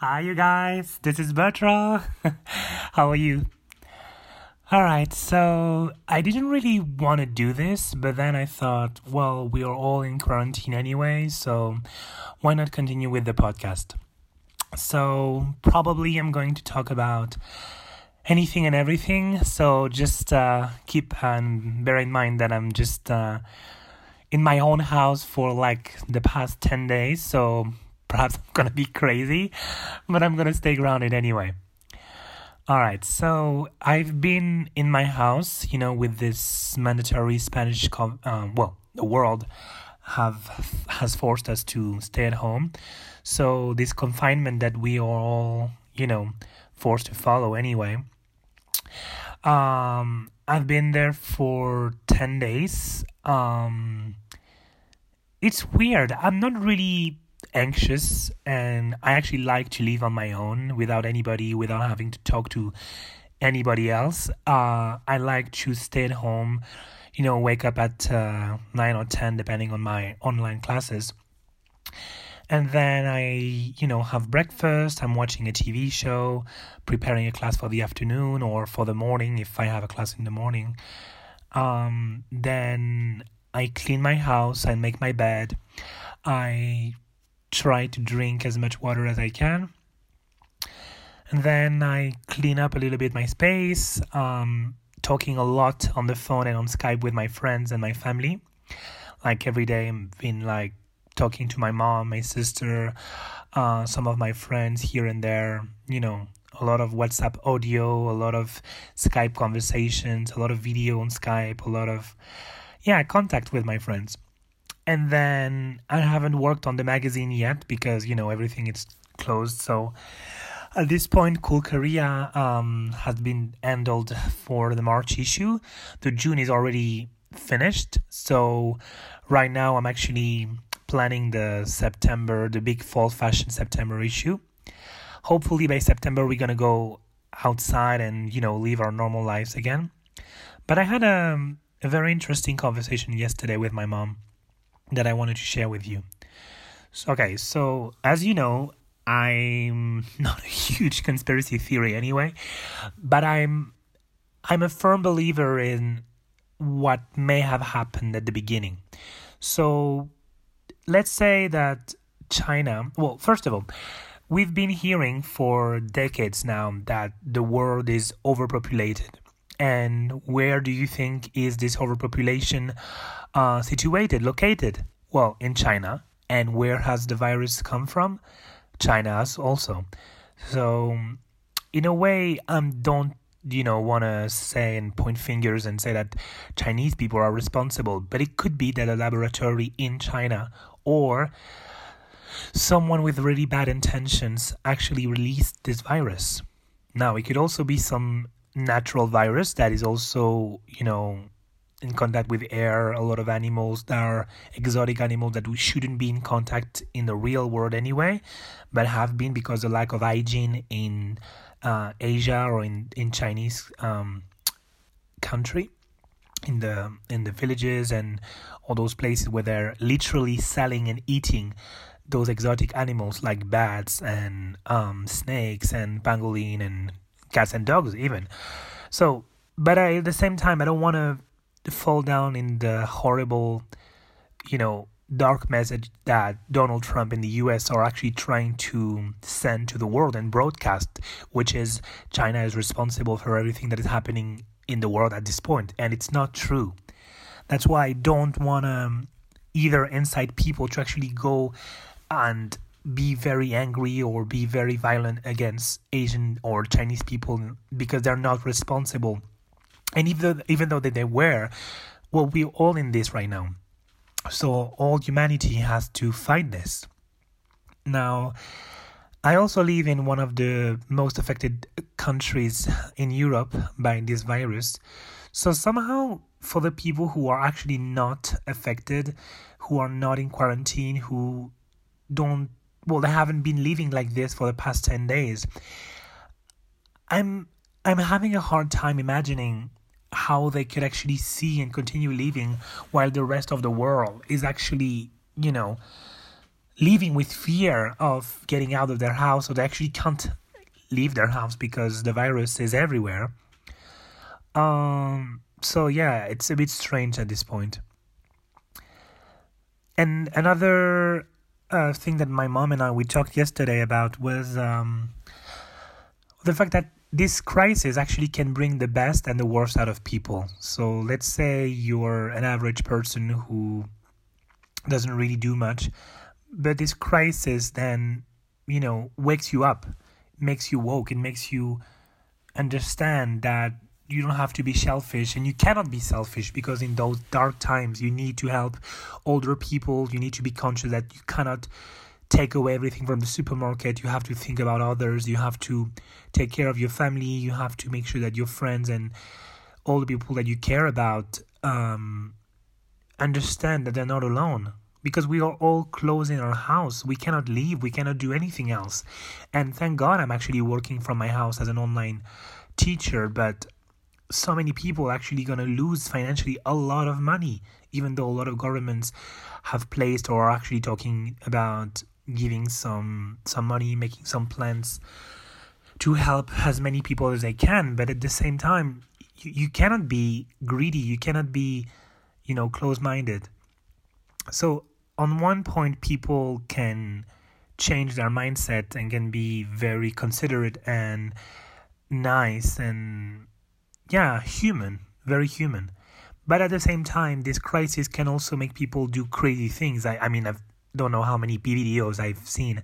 Hi, you guys. This is Bertrand. How are you? All right, so I didn't really want to do this, but then I thought, well, we are all in quarantine anyway, so why not continue with the podcast? So, probably I'm going to talk about anything and everything, so just uh, keep and bear in mind that I'm just uh, in my own house for like the past 10 days, so perhaps I'm gonna be crazy, but I'm gonna stay grounded anyway. All right, so I've been in my house, you know, with this mandatory Spanish. um, well, the world have has forced us to stay at home, so this confinement that we are all, you know, forced to follow anyway. Um, I've been there for ten days. Um, it's weird. I'm not really anxious and I actually like to live on my own without anybody, without having to talk to anybody else. Uh, I like to stay at home, you know, wake up at uh, 9 or 10, depending on my online classes. And then I, you know, have breakfast. I'm watching a TV show, preparing a class for the afternoon or for the morning if I have a class in the morning. Um, then I clean my house, I make my bed, I try to drink as much water as I can. And then I clean up a little bit my space, um, talking a lot on the phone and on Skype with my friends and my family. Like every day, I've been like talking to my mom, my sister, uh, some of my friends here and there. You know, a lot of WhatsApp audio, a lot of Skype conversations, a lot of video on Skype, a lot of yeah contact with my friends and then I haven't worked on the magazine yet because you know everything is closed. So at this point, Cool Korea um, has been handled for the March issue. The June is already finished. So right now, I'm actually planning the September, the big fall fashion September issue. Hopefully by September, we're gonna go outside and you know live our normal lives again. But I had a, a very interesting conversation yesterday with my mom that I wanted to share with you. So, okay, so as you know, I'm not a huge conspiracy theory anyway, but I'm I'm a firm believer in what may have happened at the beginning. So let's say that China, well, first of all, we've been hearing for decades now that the world is overpopulated. And where do you think is this overpopulation uh, situated, located? Well, in China. And where has the virus come from? China also. So, in a way, um, don't you know want to say and point fingers and say that Chinese people are responsible, but it could be that a laboratory in China or someone with really bad intentions actually released this virus. Now, it could also be some natural virus that is also, you know, in contact with air, a lot of animals that are exotic animals that we shouldn't be in contact in the real world anyway, but have been because of lack of hygiene in uh, Asia or in in Chinese um, country, in the in the villages and all those places where they're literally selling and eating those exotic animals like bats and um, snakes and pangolin and cats and dogs even. So, but I, at the same time, I don't want to fall down in the horrible, you know, dark message that Donald Trump in the US are actually trying to send to the world and broadcast, which is China is responsible for everything that is happening in the world at this point. And it's not true. That's why I don't want to um, either incite people to actually go and be very angry or be very violent against Asian or Chinese people because they're not responsible and even even though they were, well, we're all in this right now. So all humanity has to fight this. Now, I also live in one of the most affected countries in Europe by this virus. So somehow, for the people who are actually not affected, who are not in quarantine, who don't well, they haven't been living like this for the past ten days. I'm I'm having a hard time imagining how they could actually see and continue living while the rest of the world is actually, you know, living with fear of getting out of their house, or they actually can't leave their house because the virus is everywhere. Um, so yeah, it's a bit strange at this point. And another uh, thing that my mom and I we talked yesterday about was um, the fact that this crisis actually can bring the best and the worst out of people. So let's say you're an average person who doesn't really do much, but this crisis then you know wakes you up, makes you woke, it makes you understand that you don't have to be selfish and you cannot be selfish because in those dark times you need to help older people you need to be conscious that you cannot take away everything from the supermarket you have to think about others you have to take care of your family you have to make sure that your friends and all the people that you care about um, understand that they're not alone because we are all closed in our house we cannot leave we cannot do anything else. And thank god i'm actually working from my house as an online teacher but so many people actually going to lose financially a lot of money, even though a lot of governments have placed or are actually talking about giving some some money, making some plans to help as many people as they can. But at the same time, you, you cannot be greedy. You cannot be, you know, close minded. So on one point, people can change their mindset and can be very considerate and nice and yeah, human, very human. But at the same time, this crisis can also make people do crazy things. I, I mean, I don't know how many videos I've seen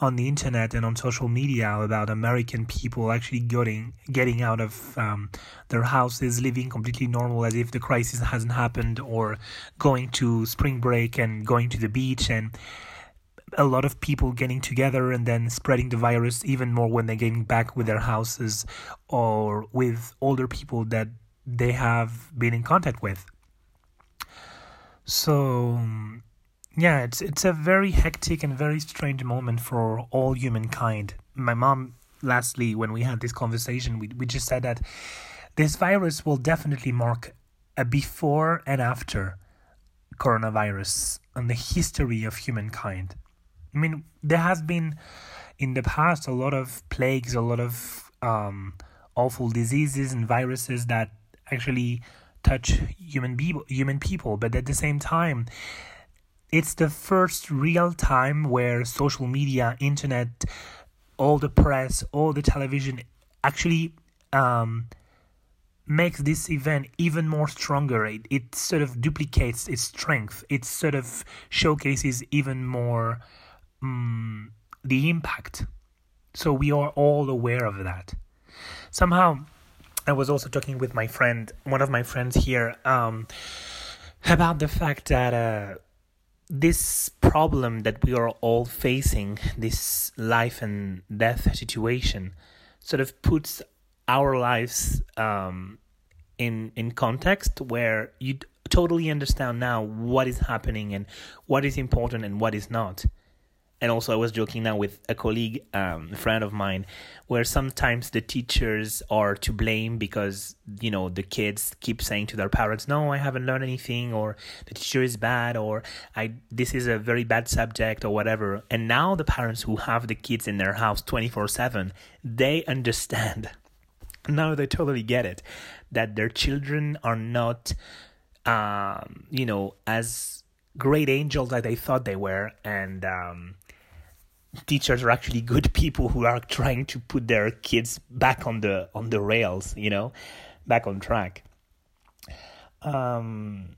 on the internet and on social media about American people actually getting getting out of um, their houses, living completely normal as if the crisis hasn't happened, or going to spring break and going to the beach and a lot of people getting together and then spreading the virus even more when they're getting back with their houses or with older people that they have been in contact with. So yeah, it's it's a very hectic and very strange moment for all humankind. My mom lastly when we had this conversation we we just said that this virus will definitely mark a before and after coronavirus on the history of humankind. I mean, there has been in the past a lot of plagues, a lot of um, awful diseases and viruses that actually touch human people, human people. But at the same time, it's the first real time where social media, internet, all the press, all the television actually um, makes this event even more stronger. It, it sort of duplicates its strength. It sort of showcases even more um, the impact. So we are all aware of that. Somehow, I was also talking with my friend, one of my friends here, um, about the fact that uh, this problem that we are all facing, this life and death situation, sort of puts our lives um, in in context where you totally understand now what is happening and what is important and what is not and also I was joking now with a colleague, um, a friend of mine, where sometimes the teachers are to blame because you know the kids keep saying to their parents, "No, I haven't learned anything," or "The teacher is bad," or "I this is a very bad subject," or whatever. And now the parents who have the kids in their house twenty four seven, they understand. Now they totally get it that their children are not, um, you know, as great angels that they thought they were, and um, teachers are actually good people who are trying to put their kids back on the on the rails you know back on track. Um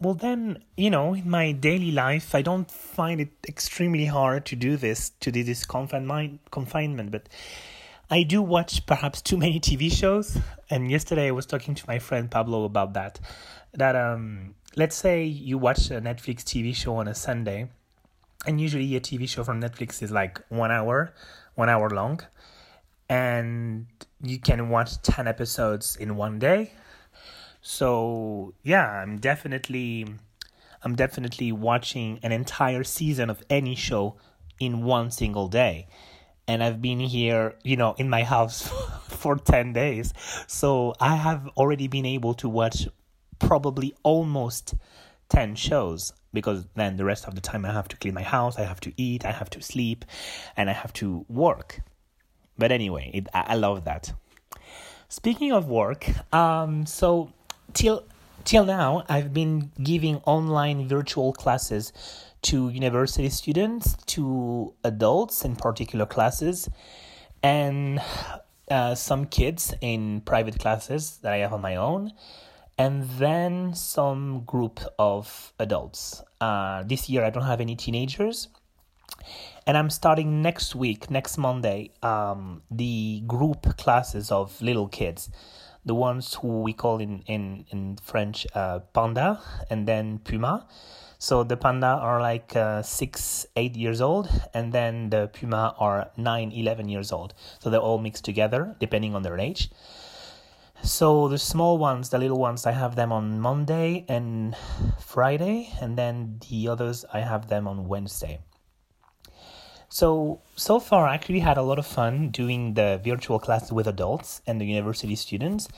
well then you know in my daily life i don't find it extremely hard to do this to do this confinement confinement but i do watch perhaps too many tv shows and yesterday i was talking to my friend pablo about that that um let's say you watch a netflix tv show on a sunday and usually a TV show from Netflix is like one hour, one hour long, and you can watch 10 episodes in one day. So, yeah, I'm definitely I'm definitely watching an entire season of any show in one single day. And I've been here, you know, in my house for 10 days. So, I have already been able to watch probably almost 10 shows because then the rest of the time I have to clean my house, I have to eat, I have to sleep, and I have to work. But anyway, it, I, love that. Speaking of work, um, so till till now I've been giving online virtual classes to university students, to adults in particular classes, and uh, some kids in private classes that I have on my own, and then some group of adults. Uh, this year I don't have any teenagers. And I'm starting next week, next Monday, um, the group classes of little kids the ones who we call in in in French uh, panda and then puma. So the panda are like uh, six, eight years old, and then the puma are nine, 11 years old. So they're all mixed together depending on their age. So the small ones, the little ones, I have them on Monday and Friday, and then the others I have them on Wednesday. So, so far, I actually had a lot of fun doing the virtual class with adults and the university students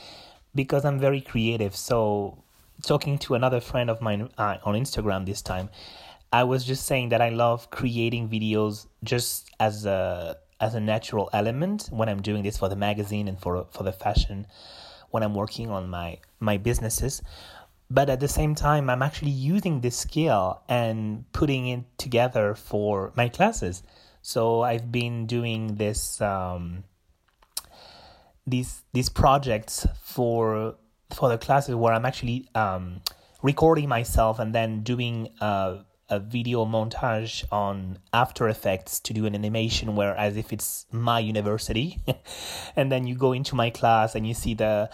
because I'm very creative. So, talking to another friend of mine uh, on Instagram this time, I was just saying that I love creating videos just as a as a natural element when I'm doing this for the magazine and for for the fashion when I'm working on my my businesses. But at the same time i'm actually using this skill and putting it together for my classes. So i've been doing this um, these these projects for for the classes where i'm actually um, recording myself and then doing a, a video montage on after effects to do an animation where as if it's my university. And then you go into my class and you see the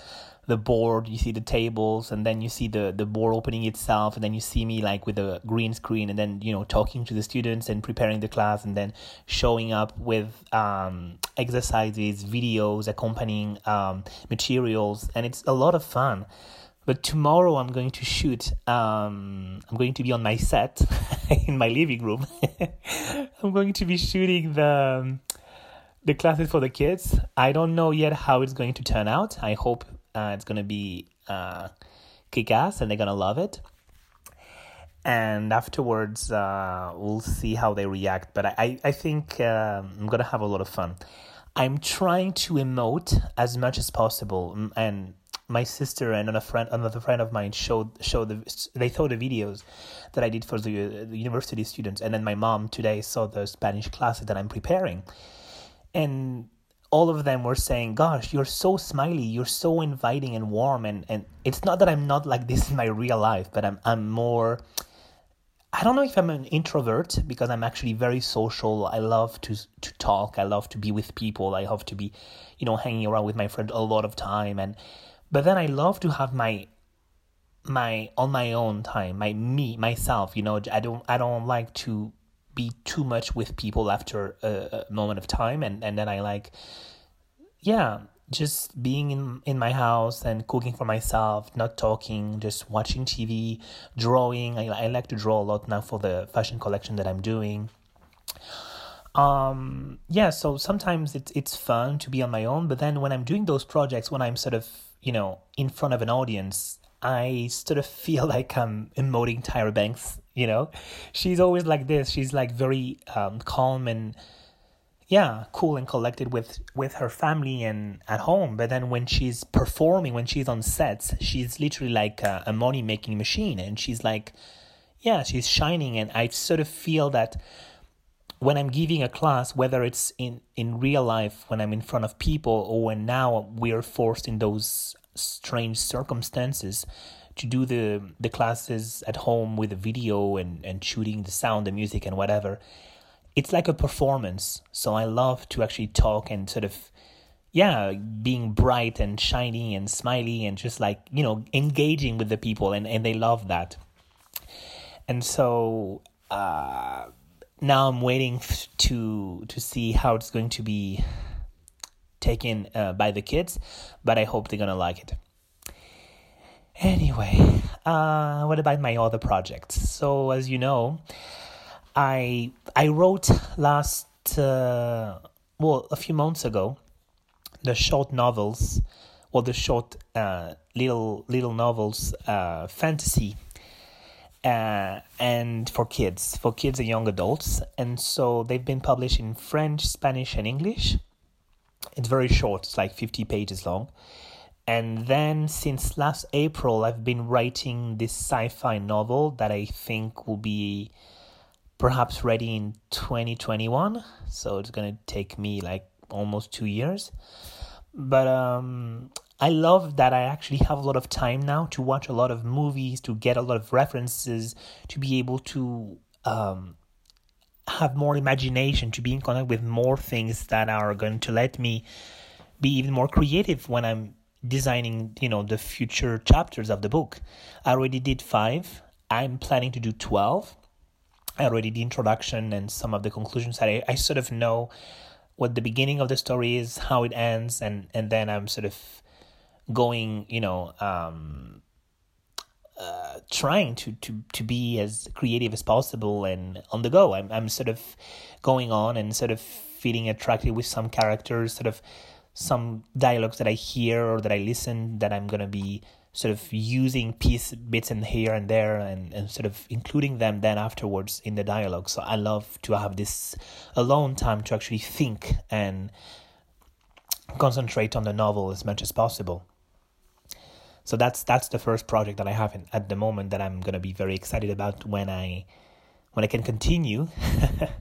the board, you see the tables, and then you see the the board opening itself, and then you see me like with a green screen, and then you know talking to the students and preparing the class, and then showing up with um, exercises, videos, accompanying um, materials, and it's a lot of fun. But tomorrow I'm going to shoot. Um, I'm going to be on my set in my living room. I'm going to be shooting the the classes for the kids. I don't know yet how it's going to turn out. I hope uh, it's gonna be uh, kick ass, and they're gonna love it. And afterwards, uh, we'll see how they react. But I, I think um, I'm gonna have a lot of fun. I'm trying to emote as much as possible, and my sister and another friend, another friend of mine showed showed the they saw the videos that I did for the, the university students, and then my mom today saw the Spanish classes that I'm preparing, and all of them were saying, "Gosh, you're so smiley, you're so inviting and warm." And and it's not that I'm not like this in my real life, but I'm I'm more. I don't know if I'm an introvert because I'm actually very social. I love to to talk. I love to be with people. I love to be, you know, hanging around with my friends a lot of time. And but then I love to have my my on my own time, my me myself. You know, I don't I don't like to be too much with people after a, a moment of time and and then I like yeah just being in in my house and cooking for myself, not talking, just watching TV, drawing. I I like to draw a lot now for the fashion collection that I'm doing. Um yeah, so sometimes it's it's fun to be on my own, but then when I'm doing those projects when I'm sort of, you know, in front of an audience, I sort of feel like I'm emoting Tyra Banks you know? She's always like this. She's like very um, calm and yeah cool and collected with with her family and at home. But then when she's performing when she's on sets she's literally like a, a money making machine. And she's like yeah she's shining. And i sort of feel that when i'm giving a class whether it's in in real life when i'm in front of people or when now we're forced in those strange circumstances to do the the classes at home with the video and and shooting the sound the music and whatever. It's like a performance. So i love to actually talk and sort of yeah being bright and shiny and smiley and just like you know engaging with the people and and they love that. And so uh now i'm waiting to to see how it's going to be taken uh, by the kids but i hope they're gonna like it Anyway, uh, what about my other projects? So, as you know, I I wrote last uh, well a few months ago the short novels or the short uh, little little novels uh, fantasy uh, and for kids, for kids and young adults. And so they've been published in French, Spanish, and English. It's very short, it's like 50 pages long. And then since last April, I've been writing this sci fi novel that I think will be perhaps ready in 2021. So it's going to take me like almost two years. But um, I love that I actually have a lot of time now to watch a lot of movies, to get a lot of references, to be able to um, have more imagination, to be in contact with more things that are going to let me be even more creative when I'm designing, you know, the future chapters of the book. I already did five. I'm planning to do 12. I already did introduction and some of the conclusions that I, I sort of know what the beginning of the story is, how it ends, and, and then I'm sort of going, you know, um, uh, trying to, to, to be as creative as possible and on the go. I'm, I'm sort of going on and sort of feeling attracted with some characters, sort of some dialogues that I hear or that I listen that I'm going to be sort of using piece bits in here and there and, and sort of including them then afterwards in the dialogue. So I love to have this alone time to actually think and concentrate on the novel as much as possible. So that's that's the first project that I have in, at the moment that I'm gonna be very excited about when I when I can continue.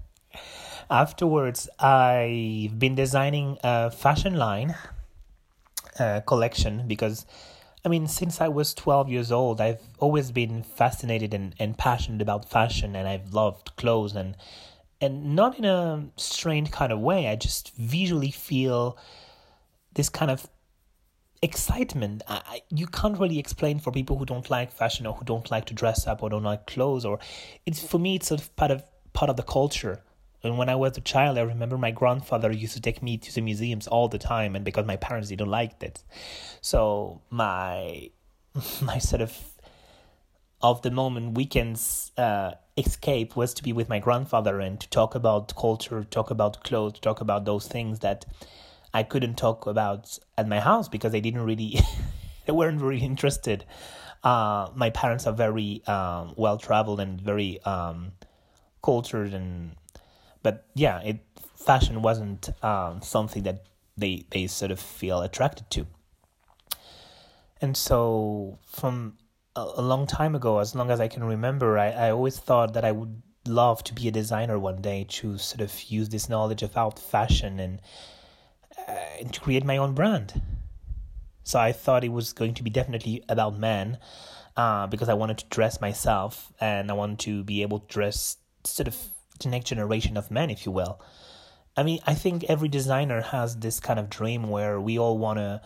Afterwards, I've been designing a fashion line uh, collection because I mean, since I was 12 years old, I've always been fascinated and, and passionate about fashion, and I've loved clothes, and and not in a strange kind of way. I just visually feel this kind of excitement. I, you can't really explain for people who don't like fashion or who don't like to dress up or don't like clothes. Or it's for me, it's sort of part of part of the culture. And when I was a child, I remember my grandfather used to take me to the museums all the time, and because my parents didn't like it, so my my sort of of the moment weekends uh, escape was to be with my grandfather and to talk about culture, talk about clothes, talk about those things that I couldn't talk about at my house because they didn't really, they weren't really interested. Uh, my parents are very um, well traveled and very um, cultured, and but yeah, it fashion wasn't um, something that they they sort of feel attracted to. And so, from a, a long time ago, as long as I can remember, I, I always thought that I would love to be a designer one day to sort of use this knowledge about fashion and uh, to create my own brand. So I thought it was going to be definitely about men uh, because I wanted to dress myself and I wanted to be able to dress sort of the next generation of men, if you will. I mean, I think every designer has this kind of dream where we all want to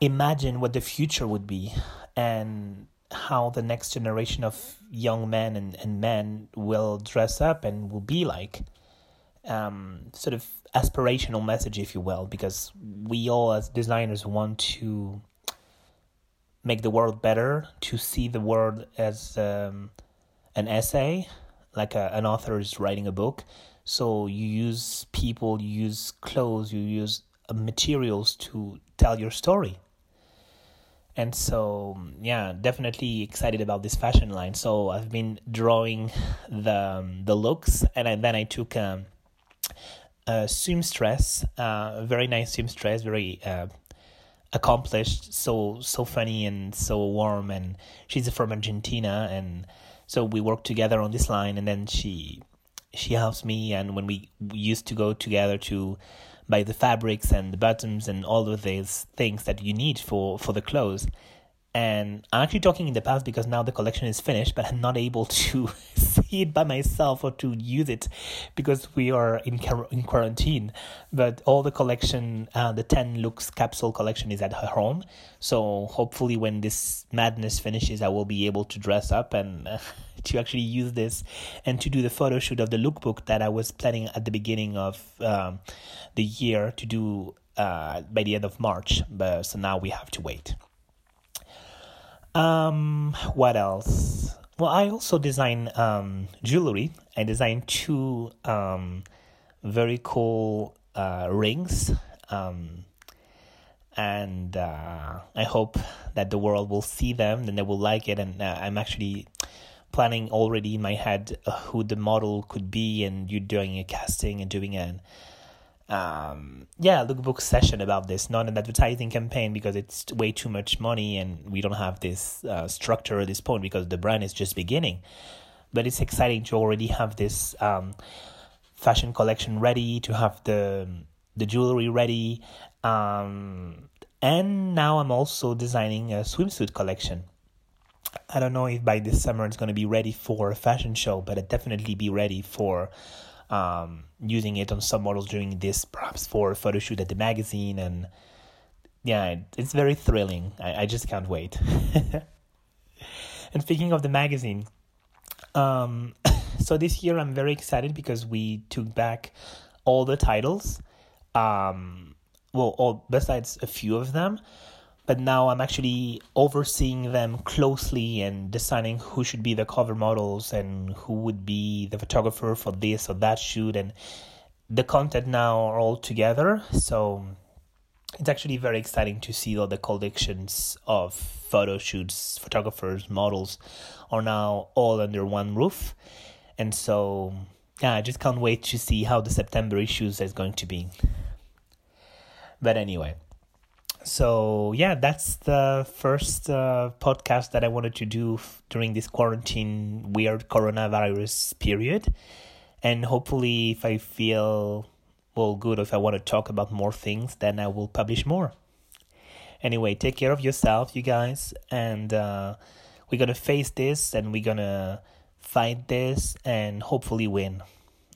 imagine what the future would be and how the next generation of young men and, and men will dress up and will be like. Um, sort of aspirational message, if you will, because we all as designers want to make the world better, to see the world as um, an essay, like a, an author is writing a book. So you use people, you use clothes, you use uh, materials to tell your story. And so, yeah, definitely excited about this fashion line. So I've been drawing the um, the looks, and I, then I took um, uh, seamstress, uh, very nice seamstress, very uh, accomplished, so so funny and so warm, and she's from Argentina, and so we work together on this line, and then she she helps me, and when we, we used to go together to buy the fabrics and the buttons and all of these things that you need for for the clothes, and I'm actually talking in the past because now the collection is finished, but I'm not able to see it by myself or to use it because we are in in quarantine. But all the collection, uh, the ten looks capsule collection, is at her home. So hopefully, when this madness finishes, I will be able to dress up and uh, to actually use this and to do the photo shoot of the lookbook that I was planning at the beginning of um, the year to do uh, by the end of March. But so now we have to wait. Um, what else? Well, I also design um, jewelry. I designed two um, very cool uh, rings. Um, and uh, I hope that the world will see them and they will like it. And uh, I'm actually planning already in my head uh, who the model could be, and you're doing a casting and doing an um, yeah lookbook session about this, not an advertising campaign because it's way too much money and we don't have this uh, structure at this point because the brand is just beginning. But it's exciting to already have this um, fashion collection ready, to have the the jewelry ready, um, and now I'm also designing a swimsuit collection. I don't know if by this summer it's going to be ready for a fashion show, but it definitely be ready for um, using it on some models during this, perhaps for a photo shoot at the magazine. And yeah, it's very thrilling. I, I just can't wait. and speaking of the magazine, um, so this year I'm very excited because we took back all the titles. Um, well, all besides a few of them, but now I'm actually overseeing them closely and deciding who should be the cover models and who would be the photographer for this or that shoot and the content now are all together. So it's actually very exciting to see all the collections of photo shoots photographers models are now all under one roof. And so yeah i just can't wait to see how the september issues is going to be. But anyway so yeah that's the first uh, podcast that i wanted to do f- during this quarantine weird coronavirus period. And hopefully if i feel well good if i want to talk about more things then i will publish more. Anyway take care of yourself you guys and uh, we're gonna face this and we're gonna fight this and hopefully win.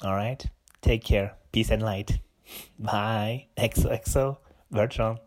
All right take care. Peace and light. Bye. Exo exo bertrand